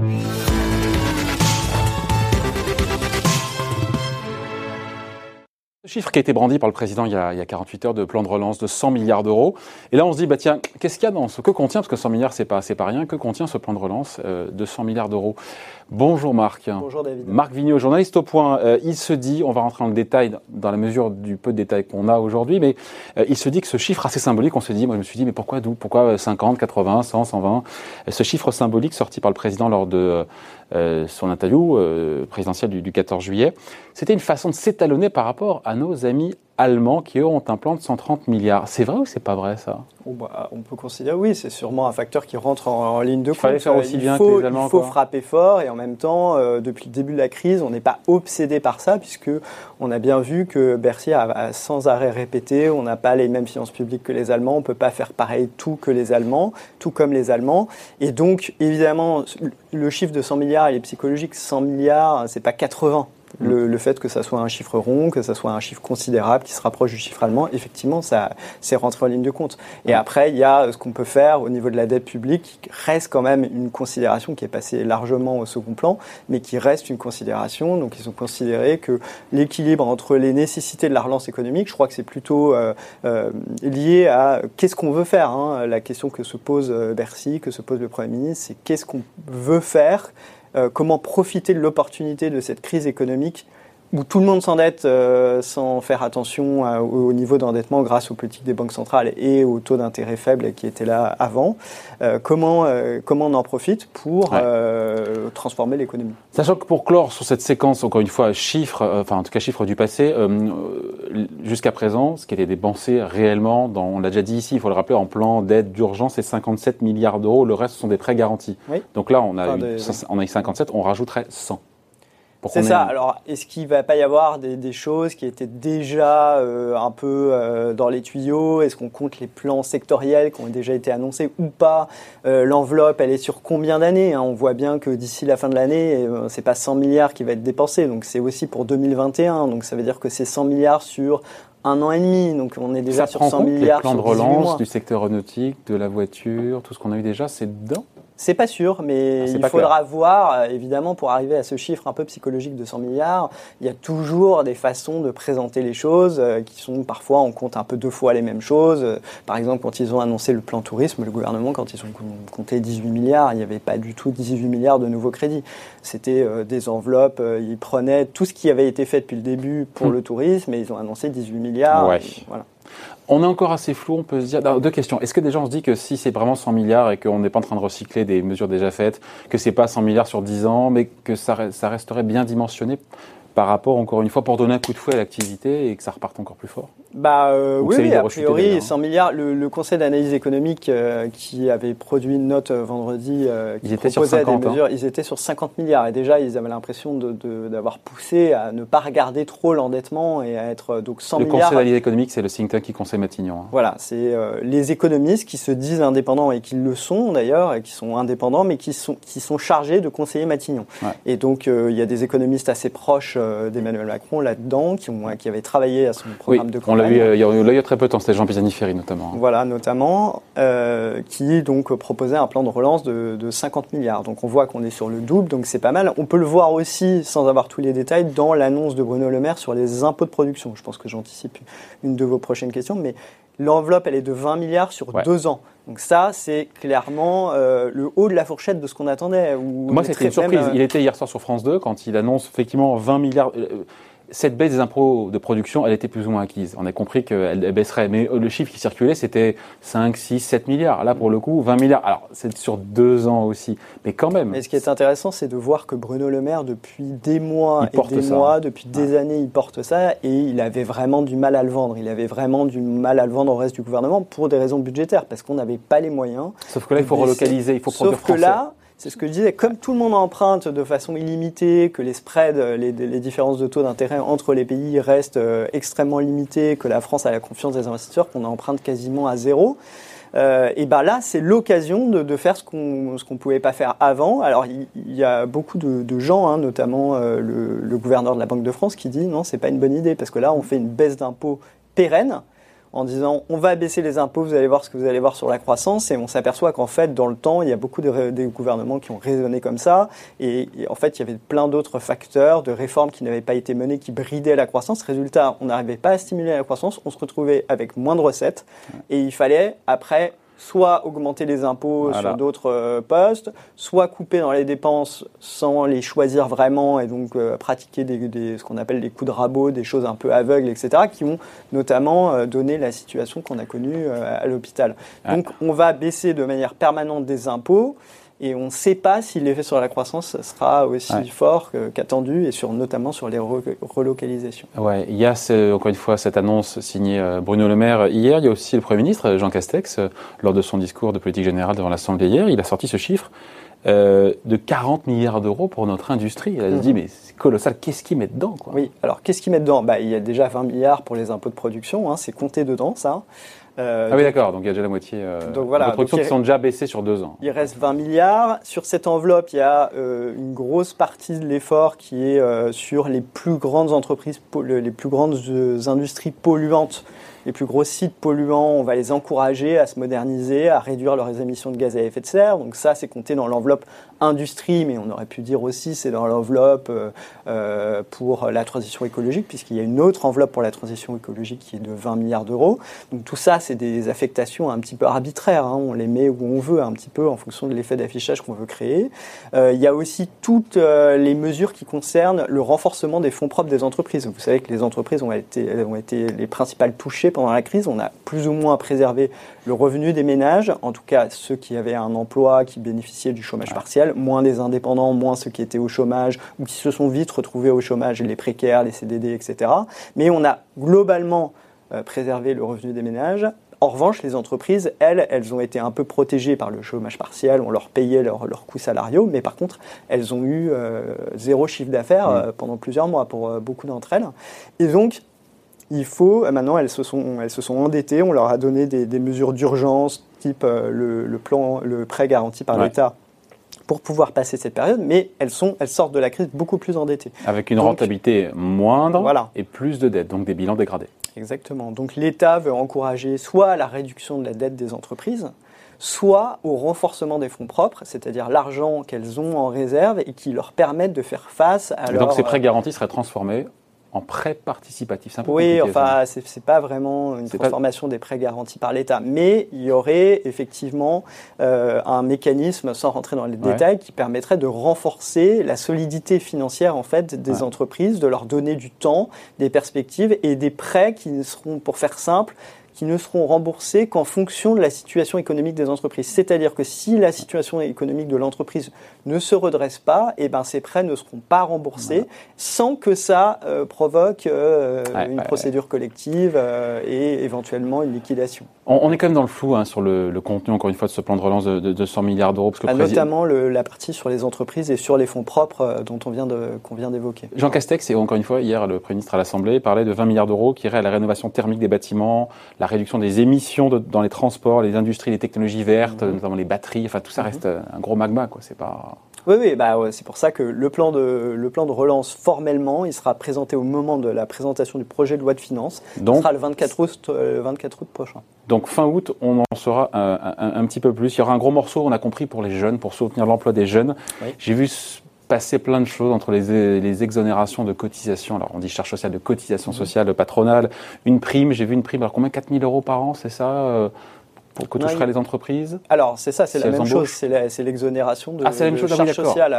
We'll be. Chiffre qui a été brandi par le président il y, a, il y, a, 48 heures de plan de relance de 100 milliards d'euros. Et là, on se dit, bah tiens, qu'est-ce qu'il y a dans ce que contient, parce que 100 milliards, c'est pas, c'est pas rien, que contient ce plan de relance euh, de 100 milliards d'euros? Bonjour Marc. Bonjour David. Marc Vigneault, journaliste au point. Euh, il se dit, on va rentrer dans le détail, dans la mesure du peu de détails qu'on a aujourd'hui, mais euh, il se dit que ce chiffre assez symbolique, on se dit, moi je me suis dit, mais pourquoi d'où Pourquoi 50, 80, 100, 120 Ce chiffre symbolique sorti par le président lors de son interview présidentielle du, du 14 juillet, c'était une façon de s'étalonner par rapport à nos amis allemands qui, eux, ont un plan de 130 milliards. C'est vrai ou c'est pas vrai, ça? Oh bah, On peut considérer, oui, c'est sûrement un facteur qui rentre en, en ligne de compte. Faire aussi il bien faut, que les Allemands, il faut frapper fort et en même temps, euh, depuis le début de la crise, on n'est pas obsédé par ça puisque on a bien vu que Bercy a, a sans arrêt répété, on n'a pas les mêmes finances publiques que les Allemands, on peut pas faire pareil tout que les Allemands, tout comme les Allemands. Et donc, évidemment, le chiffre de 100 milliards, il est psychologique. 100 milliards, c'est pas 80. Le, le, fait que ça soit un chiffre rond, que ça soit un chiffre considérable qui se rapproche du chiffre allemand, effectivement, ça c'est rentré en ligne de compte. Et après, il y a ce qu'on peut faire au niveau de la dette publique, qui reste quand même une considération qui est passée largement au second plan, mais qui reste une considération. Donc, ils ont considéré que l'équilibre entre les nécessités de la relance économique, je crois que c'est plutôt euh, euh, lié à qu'est-ce qu'on veut faire. Hein. La question que se pose Bercy, que se pose le Premier ministre, c'est qu'est-ce qu'on veut faire euh, comment profiter de l'opportunité de cette crise économique où tout le monde s'endette euh, sans faire attention à, au niveau d'endettement grâce aux politiques des banques centrales et au taux d'intérêt faible qui était là avant. Euh, comment, euh, comment on en profite pour ouais. transformer l'économie? Sachant que pour clore sur cette séquence, encore une fois, chiffres, enfin en tout cas chiffres du passé, jusqu'à présent, ce qui était dépensé réellement, dans, on l'a déjà dit ici, il faut le rappeler, en plan d'aide d'urgence, c'est 57 milliards d'euros. Le reste, ce sont des prêts garantis. Oui. Donc là, on a, Enfin, eu, des- on a eu 57, on rajouterait 100. C'est ait- ça. Alors, est-ce qu'il va pas y avoir des, des choses qui étaient déjà euh, un peu euh, dans les tuyaux? Est-ce qu'on compte les plans sectoriels qui ont déjà été annoncés ou pas? Euh, L'enveloppe, elle est sur combien d'années hein? On voit bien que d'ici la fin de l'année, euh, c'est pas 100 milliards qui va être dépensé. Donc, c'est aussi pour 2021. Donc, ça veut dire que c'est 100 milliards sur un an et demi. Donc, on est déjà ça sur prend 100 compte milliards les plans de sur 18 relance mois. du secteur aéronautique, de la voiture, tout ce qu'on a eu déjà, c'est dedans C'est pas sûr, mais Ah, il faudra voir, euh, évidemment, pour arriver à ce chiffre un peu psychologique de 100 milliards, il y a toujours des façons de présenter les choses euh, qui sont parfois, on compte un peu deux fois les mêmes choses. Euh, Par exemple, quand ils ont annoncé le plan tourisme, le gouvernement, quand ils ont compté 18 milliards, il n'y avait pas du tout 18 milliards de nouveaux crédits. C'était euh, des enveloppes, ils prenaient tout ce qui avait été fait depuis le début pour Hmm. le tourisme et ils ont annoncé 18 milliards. Ouais. Et Voilà. On est encore assez flou, on peut se dire. Deux questions. Est-ce que déjà on se dit que si c'est vraiment 100 milliards et qu'on n'est pas en train de recycler des mesures déjà faites, que c'est pas 100 milliards sur 10 ans, mais que ça, ça resterait bien dimensionné par rapport, encore une fois, pour donner un coup de fouet à l'activité et que ça reparte encore plus fort? Bah euh, oui, oui, de a priori, d'ailleurs, hein. 100 milliards. Le, le Conseil d'analyse économique euh, qui avait produit une note euh, vendredi euh, qui Ils étaient sur proposait 50, des hein. mesures, ils étaient sur 50 milliards et déjà ils avaient l'impression de- de- d'avoir poussé à ne pas regarder trop l'endettement et à être euh, donc 100 Le milliards. Conseil d'analyse économique, c'est le think tank qui conseille Matignon. hein. Voilà, c'est euh, les économistes qui se disent indépendants et qui le sont d'ailleurs, et qui sont indépendants, mais qui sont, qui sont chargés de conseiller Matignon. Ouais. Et donc, euh, il y a des économistes assez proches d'Emmanuel Macron là-dedans, qui, ont, qui avaient travaillé à son Oui, programme de on l'a euh, il y a eu- très peu de temps, c'était Jean Pisani-Ferry notamment. Voilà, notamment, euh, qui donc proposait un plan de relance de, de 50 milliards. Donc on voit qu'on est sur le double, donc c'est pas mal. On peut le voir aussi, sans avoir tous les détails, dans l'annonce de Bruno Le Maire sur les impôts de production. Je pense que j'anticipe une de vos prochaines questions, mais l'enveloppe, elle est de 20 milliards sur Ouais. deux ans. Donc ça, c'est clairement euh, le haut de la fourchette de ce qu'on attendait. Moi, c'était une surprise. euh, Il était hier soir sur France 2 quand il annonce effectivement 20 milliards. euh, Cette baisse des impôts de production, elle était plus ou moins acquise. On a compris qu'elle elle baisserait. Mais euh, le chiffre qui circulait, c'était 5, 6, 7 milliards. Là, pour le coup, 20 milliards. Alors, c'est sur deux ans aussi. Mais quand même. Mais ce qui est intéressant, c'est de voir que Bruno Le Maire, depuis des mois Il et des ça. mois, depuis des années, il porte ça et il avait vraiment du mal à le vendre. Il avait vraiment du mal à le vendre au reste du gouvernement pour des raisons budgétaires, parce qu'on n'avait pas les moyens. Sauf que là, il faut baisser. relocaliser, il faut produire Sauf que français. là, c'est ce que je disais, comme tout le monde emprunte de façon illimitée, que les spreads, les, les différences de taux d'intérêt entre les pays restent euh, extrêmement limitées, que la France a la confiance des investisseurs, qu'on emprunte quasiment à zéro, euh, et ben là, c'est l'occasion de, faire ce qu'on ce qu'on pouvait pas faire avant. Alors, il, y a beaucoup de, gens, hein, notamment euh, le, le gouverneur de la Banque de France, qui dit non, c'est pas une bonne idée parce que là, on fait une baisse d'impôts pérenne. En disant on va baisser les impôts, vous allez voir ce que vous allez voir sur la croissance, et on s'aperçoit qu'en fait, dans le temps, il y a beaucoup de, gouvernements qui ont raisonné comme ça, et, en fait, il y avait plein d'autres facteurs de réformes qui n'avaient pas été menées, qui bridaient la croissance. Résultat, on n'arrivait pas à stimuler la croissance, on se retrouvait avec moins de recettes, et il fallait après soit augmenter les impôts sur d'autres euh, postes, soit couper dans les dépenses sans les choisir vraiment et donc euh, pratiquer des, ce qu'on appelle des coups de rabot, des choses un peu aveugles, etc., qui ont notamment euh, donné la situation qu'on a connue à l'hôpital. Donc on va baisser de manière permanente des impôts et on ne sait pas si l'effet sur la croissance sera aussi fort qu'attendu, et sur, notamment sur les relocalisations. Ouais, il y a encore une fois cette annonce signée euh, Bruno Le Maire hier. Il y a aussi le Premier ministre Jean Castex, euh, lors de son discours de politique générale devant l'Assemblée hier, il a sorti ce chiffre. Euh, de 40 milliards d'euros pour notre industrie. Il a dit, mhm. mais c'est colossal, qu'est-ce qu'il met dedans quoi? Oui, alors qu'est-ce qu'il met dedans? Bah, Il y a déjà 20 milliards pour les impôts de production, hein, c'est compté dedans ça. Euh, ah oui, d'accord, donc il y a déjà la moitié euh, donc voilà, de productions qui sont déjà baissées sur deux ans. Il reste 20 milliards. Sur cette enveloppe, il y a euh, une grosse partie de l'effort qui est euh, sur les plus grandes entreprises, les plus grandes industries polluantes les plus gros sites polluants, on va les encourager à se moderniser, à réduire leurs émissions de gaz à effet de serre. Donc ça, c'est compté dans l'enveloppe industrie, mais on aurait pu dire aussi c'est dans l'enveloppe euh, euh, pour la transition écologique, puisqu'il y a une autre enveloppe pour la transition écologique qui est de 20 milliards d'euros. Donc tout ça, c'est des affectations un petit peu arbitraires. Hein. On les met où on veut, un petit peu en fonction de l'effet d'affichage qu'on veut créer. Euh, il y a aussi toutes les mesures qui concernent le renforcement des fonds propres des entreprises. Vous savez que les entreprises ont été, ont été les principales touchées pendant la crise. On a plus ou moins préservé le revenu des ménages, en tout cas ceux qui avaient un emploi, qui bénéficiaient du chômage partiel, moins des indépendants, moins ceux qui étaient au chômage ou qui se sont vite retrouvés au chômage, les précaires, les CDD, etc. Mais on a globalement euh, préservé le revenu des ménages. En revanche, les entreprises, elles, elles ont été un peu protégées par le chômage partiel, on leur payait leurs coûts salariaux, mais par contre, elles ont eu euh, zéro chiffre d'affaires mmh. euh, pendant plusieurs mois pour beaucoup d'entre elles. Et donc, il faut, euh, maintenant elles se sont, elles se sont endettées, on leur a donné des, mesures d'urgence, type euh, le, plan, le prêt garanti par l'État pour pouvoir passer cette période, mais elles, sont, elles sortent de la crise beaucoup plus endettées. Avec une rentabilité moindre et plus de dettes, donc des bilans dégradés. Exactement. Donc l'État veut encourager soit la réduction de la dette des entreprises, soit au renforcement des fonds propres, c'est-à-dire l'argent qu'elles ont en réserve et qui leur permettent de faire face à Donc ces prêts garantis seraient transformés en prêt participatif. oui, enfin, c'est n'est pas vraiment une transformation des prêts garantis par l'État, mais il y aurait effectivement euh, un mécanisme, sans rentrer dans les détails, qui permettrait de renforcer la solidité financière en fait des entreprises, de leur donner du temps, des perspectives et des prêts qui seront, pour faire simple, qui ne seront remboursés qu'en fonction de la situation économique des entreprises. C'est-à-dire que si la situation économique de l'entreprise ne se redresse pas, et eh ben ces prêts ne seront pas remboursés sans que ça euh, provoque euh, une procédure collective euh, et éventuellement une liquidation. On, est quand même dans le flou hein, sur le, contenu, encore une fois, de ce plan de relance de, 200 milliards d'euros. Ah, notamment la partie sur les entreprises et sur les fonds propres dont on vient d'évoquer. Jean Castex, et encore une fois, hier, le Premier ministre à l'Assemblée parlait de 20 milliards d'euros qui iraient à la rénovation thermique des bâtiments, la réduction des émissions dans les transports, les industries, les technologies vertes, mhm. notamment les batteries. Enfin, tout ça mhm. reste un gros magma, quoi. C'est pas. Oui, oui, bah, c'est pour ça que le plan, de, le plan de relance, formellement, il sera présenté au moment de la présentation du projet de loi de finances. Donc, Ce sera le 24 août, 24 août prochain. Donc fin août, on en saura un, un, petit peu plus. Il y aura un gros morceau, on a compris, pour les jeunes, pour soutenir l'emploi des jeunes. J'ai vu passer plein de choses entre les, les, exonérations de cotisations. Alors, on dit charge sociale de cotisation sociale patronale, une prime. J'ai vu une prime, alors combien? 4 000 euros par an, c'est ça euh, pour que toucheraient les entreprises Alors, c'est ça, c'est la même chose. C'est l'exonération de, ah, la, même chose, charge sociale.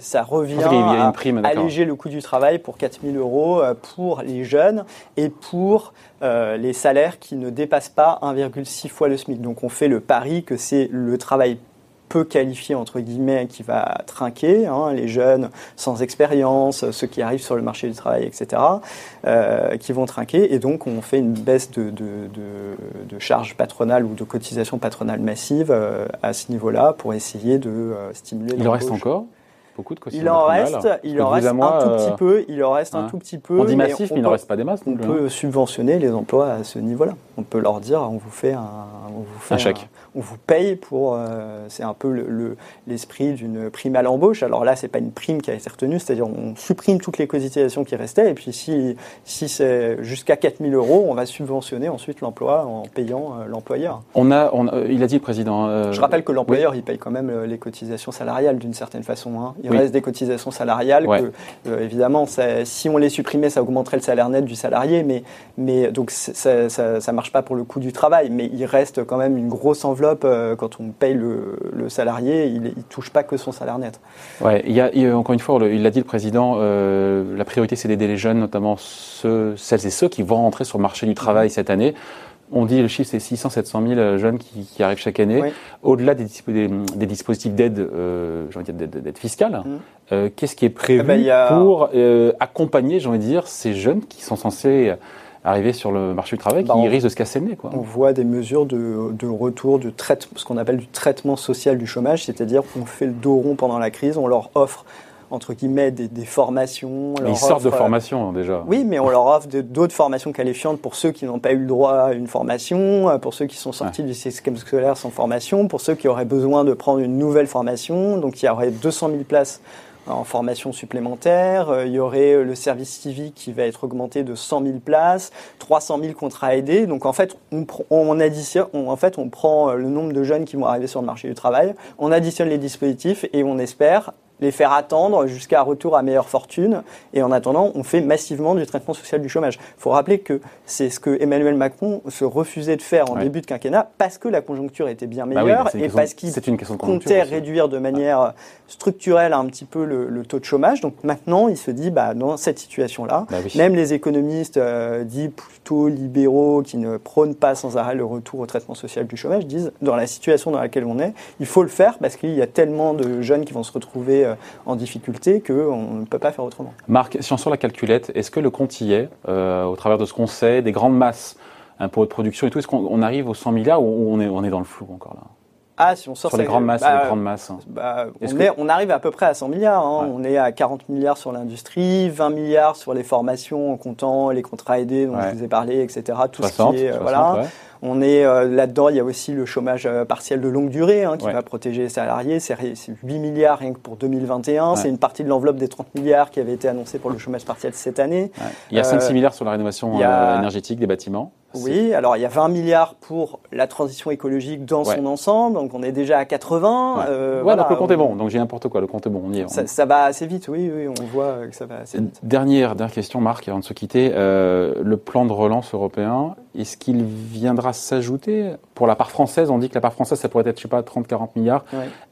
ça revient à alléger le coût du travail pour 4 000 euros euh, pour les jeunes et pour euh, les salaires qui ne dépassent pas 1,6 fois le SMIC. Donc, on fait le pari que c'est le travail peu qualifié, entre guillemets, qui va trinquer, hein, les jeunes sans expérience, ceux qui arrivent sur le marché du travail, etc., euh, qui vont trinquer. Et donc, on fait une baisse de, de, de, charges patronales ou de cotisations patronales massives euh, à ce niveau-là pour essayer de euh, stimuler Il en reste encore? Beaucoup Il en reste, il en reste un tout petit peu. Il en reste un tout petit peu. On dit massif, mais, il n'en reste pas des masses. On peut subventionner les emplois à ce niveau-là. On peut leur dire, on vous fait un, on vous fait un chèque on vous paye pour. Euh, c'est un peu l'esprit le, d'une prime à l'embauche. Alors là, c'est pas une prime qui a été retenue, c'est-à-dire on supprime toutes les cotisations qui restaient, et puis si, si c'est jusqu'à 4000 euros, on va subventionner ensuite l'emploi en payant euh, l'employeur. On a, on il a dit le président. Euh, Je rappelle que l'employeur, il paye quand même les cotisations salariales d'une certaine façon. Hein. Il reste des cotisations salariales que, évidemment, si on les supprimait, ça augmenterait le salaire net du salarié, mais, mais donc ça, ça, marche pas pour le coût du travail, mais il reste quand même une grosse enveloppe euh, quand on paye le, salarié, il ne touche pas que son salaire net. Ouais, il y a, encore une fois, il l'a dit le président, euh, la priorité c'est d'aider les jeunes, notamment ceux, celles et ceux qui vont rentrer sur le marché du travail cette année. On dit le chiffre c'est 600 700 000 jeunes qui, arrivent chaque année. Au-delà des, des, dispositifs d'aide, euh, d'aide fiscale, mmh. euh, qu'est-ce qui est prévu eh ben, pour accompagner, j'ai envie de dire, ces jeunes qui sont censés arriver sur le marché du travail bah, qui risque de se casser le nez. Quoi. On voit des mesures de, de retour, de traitement, ce qu'on appelle du traitement social du chômage, c'est-à-dire qu'on fait le dos rond pendant la crise, on leur offre entre guillemets des, des formations. ils sortent de formation déjà. Oui, mais on leur offre d'autres formations qualifiantes pour ceux qui n'ont pas eu le droit à une formation, pour ceux qui sont sortis du système scolaire sans formation, pour ceux qui auraient besoin de prendre une nouvelle formation. Donc il y aurait 200 000 places en formation supplémentaire. Euh, il y aurait euh, le service civique qui va être augmenté de 100 000 places, 300 000 contrats aidés. Donc en fait, on, on additionne, en fait, on prend euh, le nombre de jeunes qui vont arriver sur le marché du travail, on additionne les dispositifs et on espère les faire attendre jusqu'à retour à meilleure fortune. Et en attendant, on fait massivement du traitement social du chômage. Il faut rappeler que c'est ce que Emmanuel Macron se refusait de faire en début de quinquennat parce que la conjoncture était bien bah meilleure et parce qu'il comptait réduire de manière structurelle un petit peu le, taux de chômage. Donc maintenant, il se dit, bah, dans cette situation-là, bah même les économistes euh, dits plutôt libéraux qui ne prônent pas sans arrêt le retour au traitement social du chômage disent, dans la situation dans laquelle on est, il faut le faire parce qu'il y a tellement de jeunes qui vont se retrouver euh, en difficulté qu'on ne peut pas faire autrement. Marc, si on sort la calculette, est-ce que le compte y est, euh, au travers de ce qu'on sait, des grandes masses, un pot de production et tout, est-ce qu'on arrive aux 100 milliards ou on est, on est dans le flou encore là? Ah, si on sort sur les grandes masses, bah, les grandes masses. Bah, on, arrive à peu près à 100 milliards. Hein. On est à 40 milliards sur l'industrie, 20 milliards sur les formations en comptant les contrats aidés dont je vous ai parlé, etc. Tout ce qui est, euh, voilà. On est euh, là-dedans, il y a aussi le chômage euh, partiel de longue durée hein, qui va protéger les salariés. C'est 8 milliards rien que pour 2021. C'est une partie de l'enveloppe des 30 milliards qui avait été annoncée pour le chômage partiel cette année. Il y a 5-6 milliards sur la rénovation énergétique des bâtiments. Oui, alors il y a 20 milliards pour la transition écologique dans son ensemble, donc on est déjà à 80. Ouais, euh, voilà, donc le compte est bon, donc j'ai n'importe quoi, le compte est bon, on y est. Ça, va assez vite, oui, oui, on voit que ça va assez vite. Dernière, dernière question, Marc, avant de se quitter, euh, le plan de relance européen, est-ce qu'il viendra s'ajouter? Pour la part française, on dit que la part française, ça pourrait être, je sais pas, 30-40 milliards.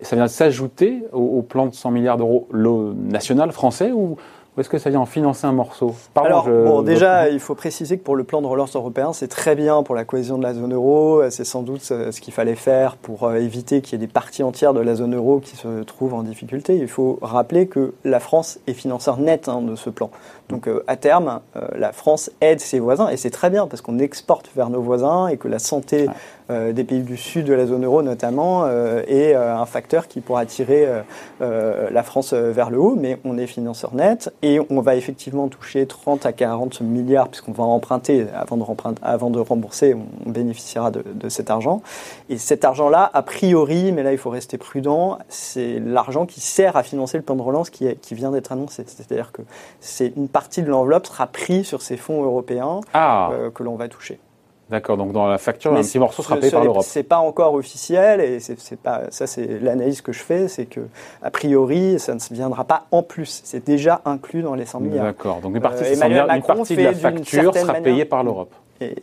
Ça vient s'ajouter au, au, plan de 100 milliards d'euros national français ou ou est-ce que ça vient en financer un morceau Alors, bon, déjà, il faut préciser que pour le plan de relance européen, c'est très bien pour la cohésion de la zone euro. C'est sans doute ce qu'il fallait faire pour euh, éviter qu'il y ait des parties entières de la zone euro qui se trouvent en difficulté. Il faut rappeler que la France est financeur net hein, de ce plan. Donc, euh, à terme, euh, la France aide ses voisins et c'est très bien parce qu'on exporte vers nos voisins et que la santé euh, des pays du sud de la zone euro notamment est un facteur qui pourra tirer la France vers le haut, mais on est financeur net et on va effectivement toucher 30 à 40 milliards puisqu'on va emprunter avant de, avant de rembourser, on bénéficiera de, cet argent. Et cet argent-là, a priori, mais là il faut rester prudent, c'est l'argent qui sert à financer le plan de relance qui, qui vient d'être annoncé. C'est-à-dire que c'est une partie de l'enveloppe sera prise sur ces fonds européens ah. que l'on va toucher. D'accord, donc dans la facture, un petit morceau sera payé par l'Europe. C'est pas encore officiel et c'est pas ça, c'est l'analyse que je fais, c'est que a priori, ça ne viendra pas en plus. C'est déjà inclus dans les 100 milliards. D'accord, donc une partie, euh, une partie de la facture sera payée par l'Europe. Et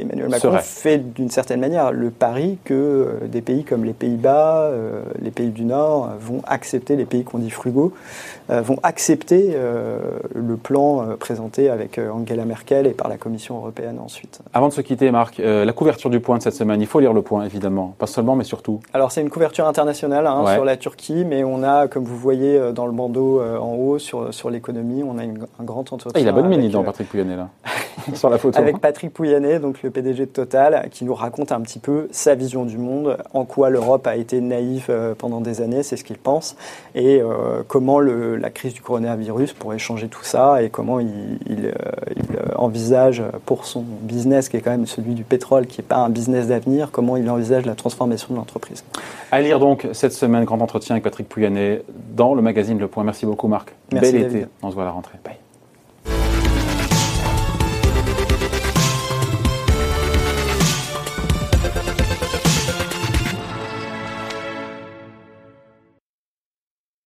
Emmanuel Macron fait d'une certaine manière le pari que euh, des pays comme les Pays-Bas, euh, les pays du Nord vont accepter, les pays qu'on dit frugaux, euh, vont accepter le plan présenté avec Angela Merkel et par la Commission européenne ensuite. Avant de se quitter, Marc, la couverture du point de cette semaine, il faut lire le point évidemment, pas seulement mais surtout. Alors c'est une couverture internationale hein, sur la Turquie, mais on a, comme vous voyez dans le bandeau en haut sur, sur l'économie, on a un grand entretien. Ah, il a bonne mine, dans Patrick Pouyanné là. sur la photo. Avec Patrick Pouyanné, donc le PDG de Total, qui nous raconte un petit peu sa vision du monde, en quoi l'Europe a été naïve euh, pendant des années, c'est ce qu'il pense, et euh, comment le, la crise du coronavirus pourrait changer tout ça, et comment il, il, euh, il, envisage pour son business, qui est quand même celui du pétrole, qui n'est pas un business d'avenir, comment il envisage la transformation de l'entreprise. À lire donc cette semaine, grand entretien avec Patrick Pouyanné dans le magazine Le Point. Merci beaucoup Marc. Merci Bel David. été. On se voit à la rentrée. Bye.